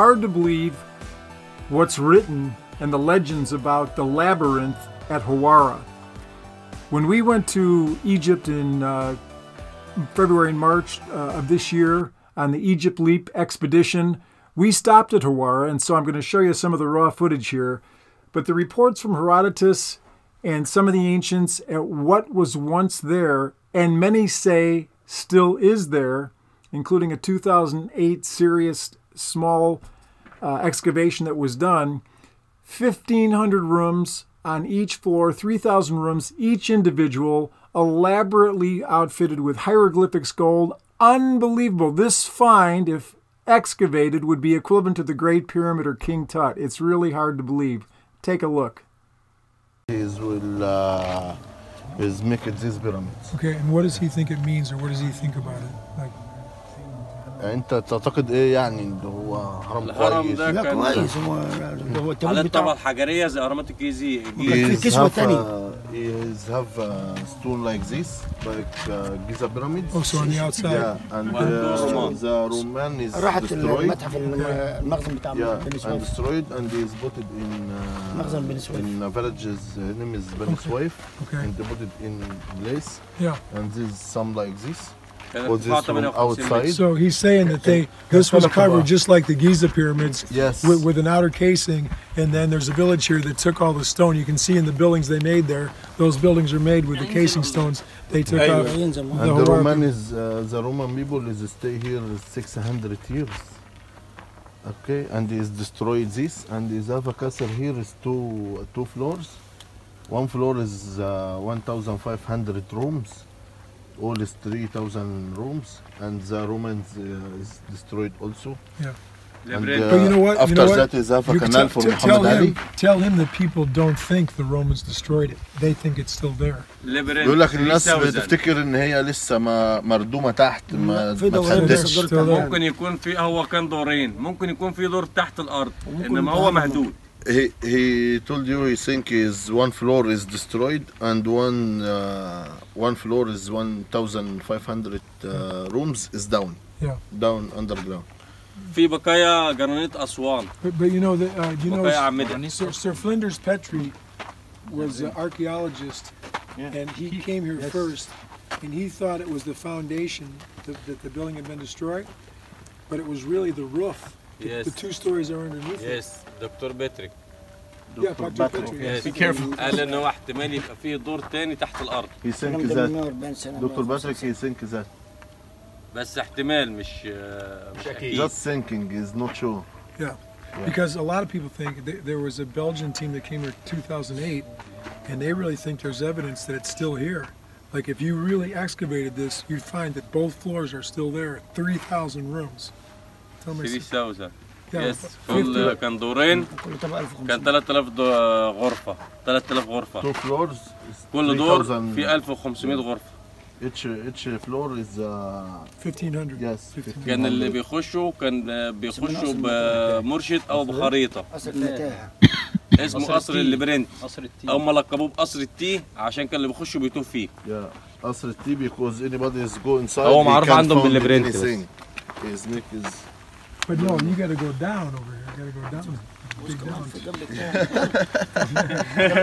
hard to believe what's written and the legends about the labyrinth at Hawara. When we went to Egypt in uh, February and March uh, of this year on the Egypt Leap expedition, we stopped at Hawara, and so I'm going to show you some of the raw footage here. But the reports from Herodotus and some of the ancients at what was once there, and many say still is there, including a 2008 serious small uh, excavation that was done, 1,500 rooms on each floor, 3,000 rooms, each individual, elaborately outfitted with hieroglyphics gold. Unbelievable. This find, if excavated, would be equivalent to the Great Pyramid or King Tut. It's really hard to believe. Take a look. Is will uh, is make it these pyramids. Okay, and what does he think it means, or what does he think about it? Like, انت تعتقد إيه يعني ان هو هرم الهرم كويس ده لا كان كويس هو هو على التابوت الطبقة بتاعه الحجرية زي أهرامات الجيزي تانية. uh, is have uh, stone like this like uh, Giza pyramids oh, so on the outside. yeah and uh, the Roman is راحت destroyed المتحف الم- المخزن بتاع yeah بني and destroyed and is put it in uh, مخزن بني سويف in a village's uh, name is Beni Suwaif Okay. and they put it in place Yeah. and this is some like this was this from outside? So he's saying that they this was covered just like the Giza pyramids. Yes. With, with, an outer casing, and then there's a village here that took all the stone. You can see in the buildings they made there; those buildings are made with the casing stones they took out. The, the Roman is uh, the Roman people is stay here 600 years. Okay, and is destroyed this, and is have a castle here is two two floors. One floor is uh, 1,500 rooms All is 3,000 rooms, and the Romans uh, is destroyed also. Yeah. And, uh, But you know what? You After know what? that is have a You can canal tell- for t- tell Muhammad Ali. him, tell him that people don't think the Romans destroyed it; they think it's still there. بيقول لك الناس 3000. بتفتكر ان هي لسه ما مردومه تحت ما. بتاعها. ممكن يكون في هو كان دورين ممكن يكون في دور تحت إنما يكون هو مهدود he he told you he think is one floor is destroyed and one uh, one floor is 1,500 uh, rooms is down. Yeah. Down underground. في بقايا جرانيت أسوان But, but you know that uh, you know بقايا أعمدة Sir, Sir Flinders Petrie was an archaeologist, and he came here first, and he thought it was the foundation that, that the building had been destroyed, but it was really the roof. The, Yes. the two stories are underneath it. يس دكتور باتريك Yeah, Dr. Petrie. Yes. Be قال إن هو احتمال يبقى في دور تاني تحت الأرض He الكلام think ده that من 140 سنة Dr. Patrick he think that بس احتمال مش آه، مش أكيد just thinking is not sure. Because a lot of people think th- there was a Belgian team that came here 2008, and they really think there's evidence that it's still here. Like if you really excavated this, you'd find that both floors are still there, 3,000 rooms. 30000 يس فل كان دورين كان 3000 غرفة. 3000 غرفة. تو فلورز كل دور في 1500 غرفة. اتش اتش فلور از 1500 يس كان اللي بيخشوا كان بيخشوا بمرشد أو بخريطة. اسمه قصر البرنت قصر التي. هم لقبوه بقصر التي عشان كان اللي بيخشوا بيتوه فيه. قصر التي بيكوز اني بادي از جو انسايد هو معروف عندهم بالبرنت بس. But no, you got to go down over here. You got to go down.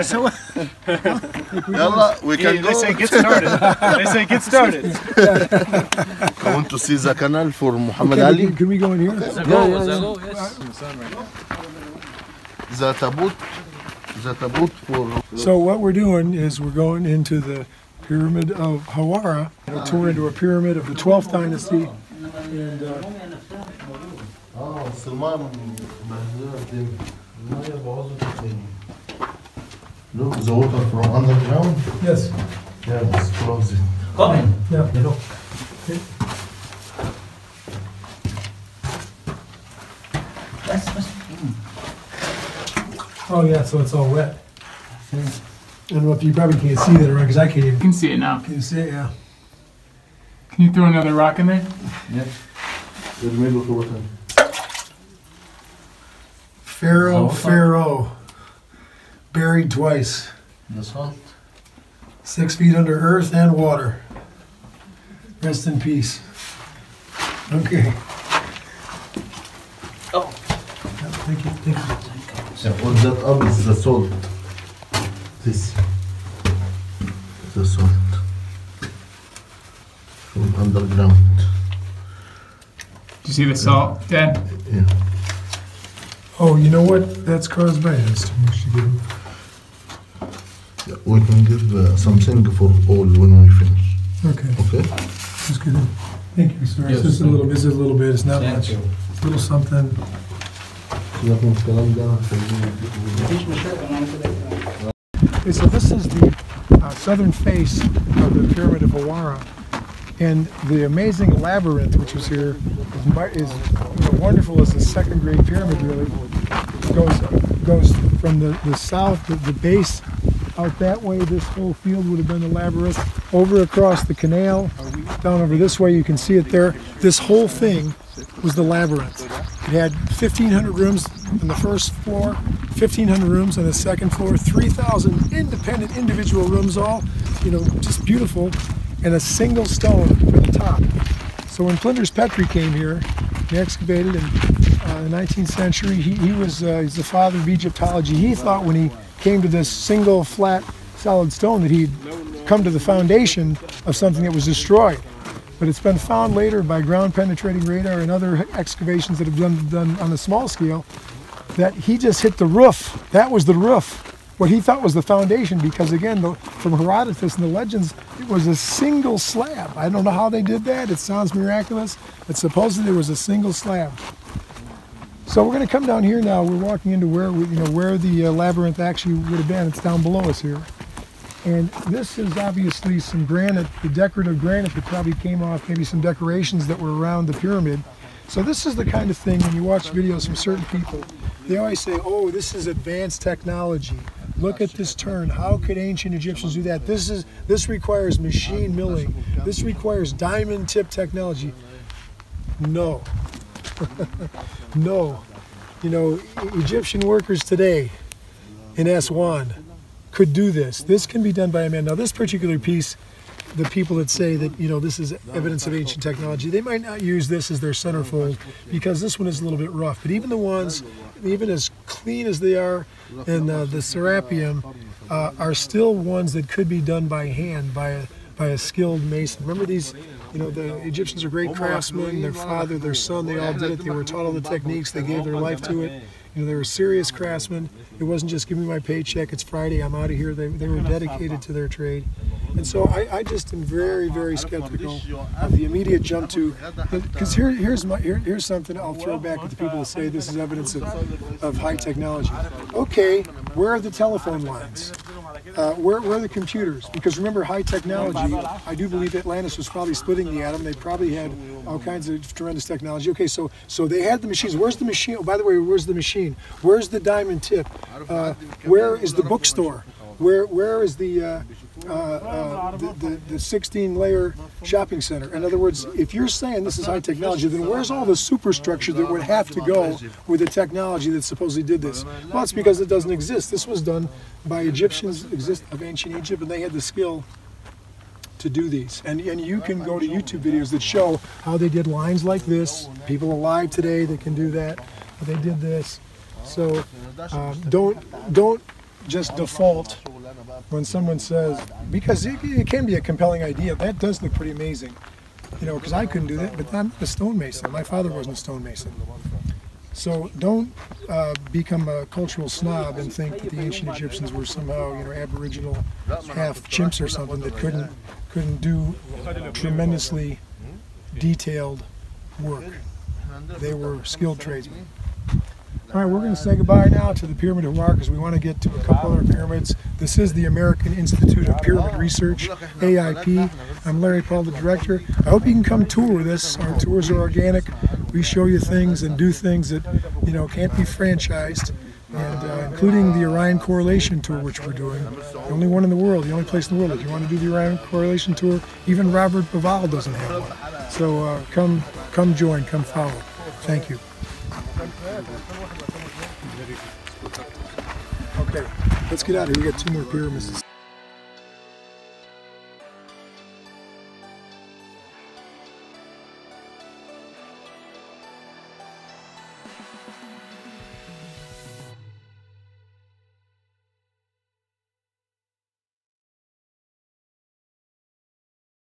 so, Yalla, we can yeah, go. They say get started. they say get started. I want to see the canal for Muhammad okay, Ali. Can we go in here? Okay. Yeah, yeah, yeah. Yes. The tabut, the tabut for. So what we're doing is we're going into the pyramid of Hawara. A tour into a pyramid of the 12th dynasty. And uh, اه بس المايه مبهدله الدنيا المايه بوظت الدنيا Look, the water from underground. yes, Yeah, it's closed. yeah. Oh yeah, so it's all wet. I don't know if you probably can't see that around because I can't even. You can see it now. Can you see it? Yeah. Can you throw another rock in there? Yep. There's a middle for them. Pharaoh, Pharaoh, buried twice, This one? six feet under earth and water. Rest in peace. Okay. Oh. Thank you, thank you. Yeah, all that up is the salt. This. The salt underground. Do you see the salt, Dan? Yeah. Oh, you know what? That's caused by us. Yeah, we can give uh, something for all when we finish. Okay. Okay. That's good. Thank you, sir. Yes. Just a little. This is a little bit. It's not much. It's a little something. Okay, so this is the uh, southern face of the pyramid of Hawara. And the amazing labyrinth, which was here, is, is you know, wonderful as a second grade pyramid, really. Goes, goes from the, the south, the, the base out that way. This whole field would have been the labyrinth. Over across the canal, down over this way, you can see it there. This whole thing was the labyrinth. It had 1,500 rooms on the first floor, 1,500 rooms on the second floor, 3,000 independent individual rooms, all, you know, just beautiful, and a single stone for the top. So when Flinders Petrie came here, he excavated in uh, the 19th century. He, he was uh, he's the father of Egyptology. He thought when he came to this single flat solid stone that he'd come to the foundation of something that was destroyed. But it's been found later by ground penetrating radar and other excavations that have been done on a small scale that he just hit the roof. That was the roof. What he thought was the foundation, because again, the, from Herodotus and the legends, it was a single slab. I don't know how they did that. It sounds miraculous, but supposedly it was a single slab. So we're going to come down here now. We're walking into where we, you know where the uh, labyrinth actually would have been. It's down below us here. And this is obviously some granite, the decorative granite that probably came off maybe some decorations that were around the pyramid. So this is the kind of thing when you watch videos from certain people, they always say, oh, this is advanced technology. Look at this turn. How could ancient Egyptians do that? This is this requires machine milling. This requires diamond tip technology. No. no. You know, Egyptian workers today in Aswan could do this. This can be done by a man. Now, this particular piece, the people that say that, you know, this is evidence of ancient technology, they might not use this as their centerfold because this one is a little bit rough. But even the ones, even as clean as they are in uh, the Serapeum, uh, are still ones that could be done by hand by a, by a skilled mason. Remember these, you know, the Egyptians are great craftsmen. Their father, their son, they all did it. They were taught all the techniques. They gave their life to it. You know, they were serious craftsmen. It wasn't just give me my paycheck, it's Friday, I'm out of here. They, they were dedicated to their trade. And so I, I just am very, very skeptical of the immediate jump to, because here, here's my, here, here's something I'll throw back at the people who say this is evidence of, of high technology. Okay, where are the telephone lines? Uh, where, where are the computers? Because remember, high technology, I do believe Atlantis was probably splitting the atom. They probably had all kinds of tremendous technology. Okay, so so they had the machines. Where's the machine? Oh, by the way, where's the machine? Where's the diamond tip? Uh, where is the bookstore? Where where is the uh, uh, uh, the, the, the 16 layer shopping center? In other words, if you're saying this is high technology, then where's all the superstructure that would have to go with the technology that supposedly did this? Well, it's because it doesn't exist. This was done by Egyptians exist of ancient Egypt, and they had the skill to do these. And, and you can go to YouTube videos that show how they did lines like this. People alive today that can do that. They did this. So um, don't don't just default when someone says because it, it can be a compelling idea. That does look pretty amazing, you know. Because I couldn't do that, but I'm a stonemason. My father wasn't a stonemason. So don't uh, become a cultural snob and think that the ancient Egyptians were somehow, you know, aboriginal half chimps or something that couldn't couldn't do tremendously detailed work. They were skilled tradesmen. All right, we're going to say goodbye now to the Pyramid of War because we want to get to a couple other pyramids. This is the American Institute of Pyramid Research, AIP. I'm Larry Paul, the director. I hope you can come tour with us. Our tours are organic. We show you things and do things that you know can't be franchised, and uh, including the Orion Correlation Tour, which we're doing. The only one in the world, the only place in the world. If you want to do the Orion Correlation Tour, even Robert Bauval doesn't have one. So uh, come, come join, come follow. Thank you. Let's get out of here. We got two more pyramids.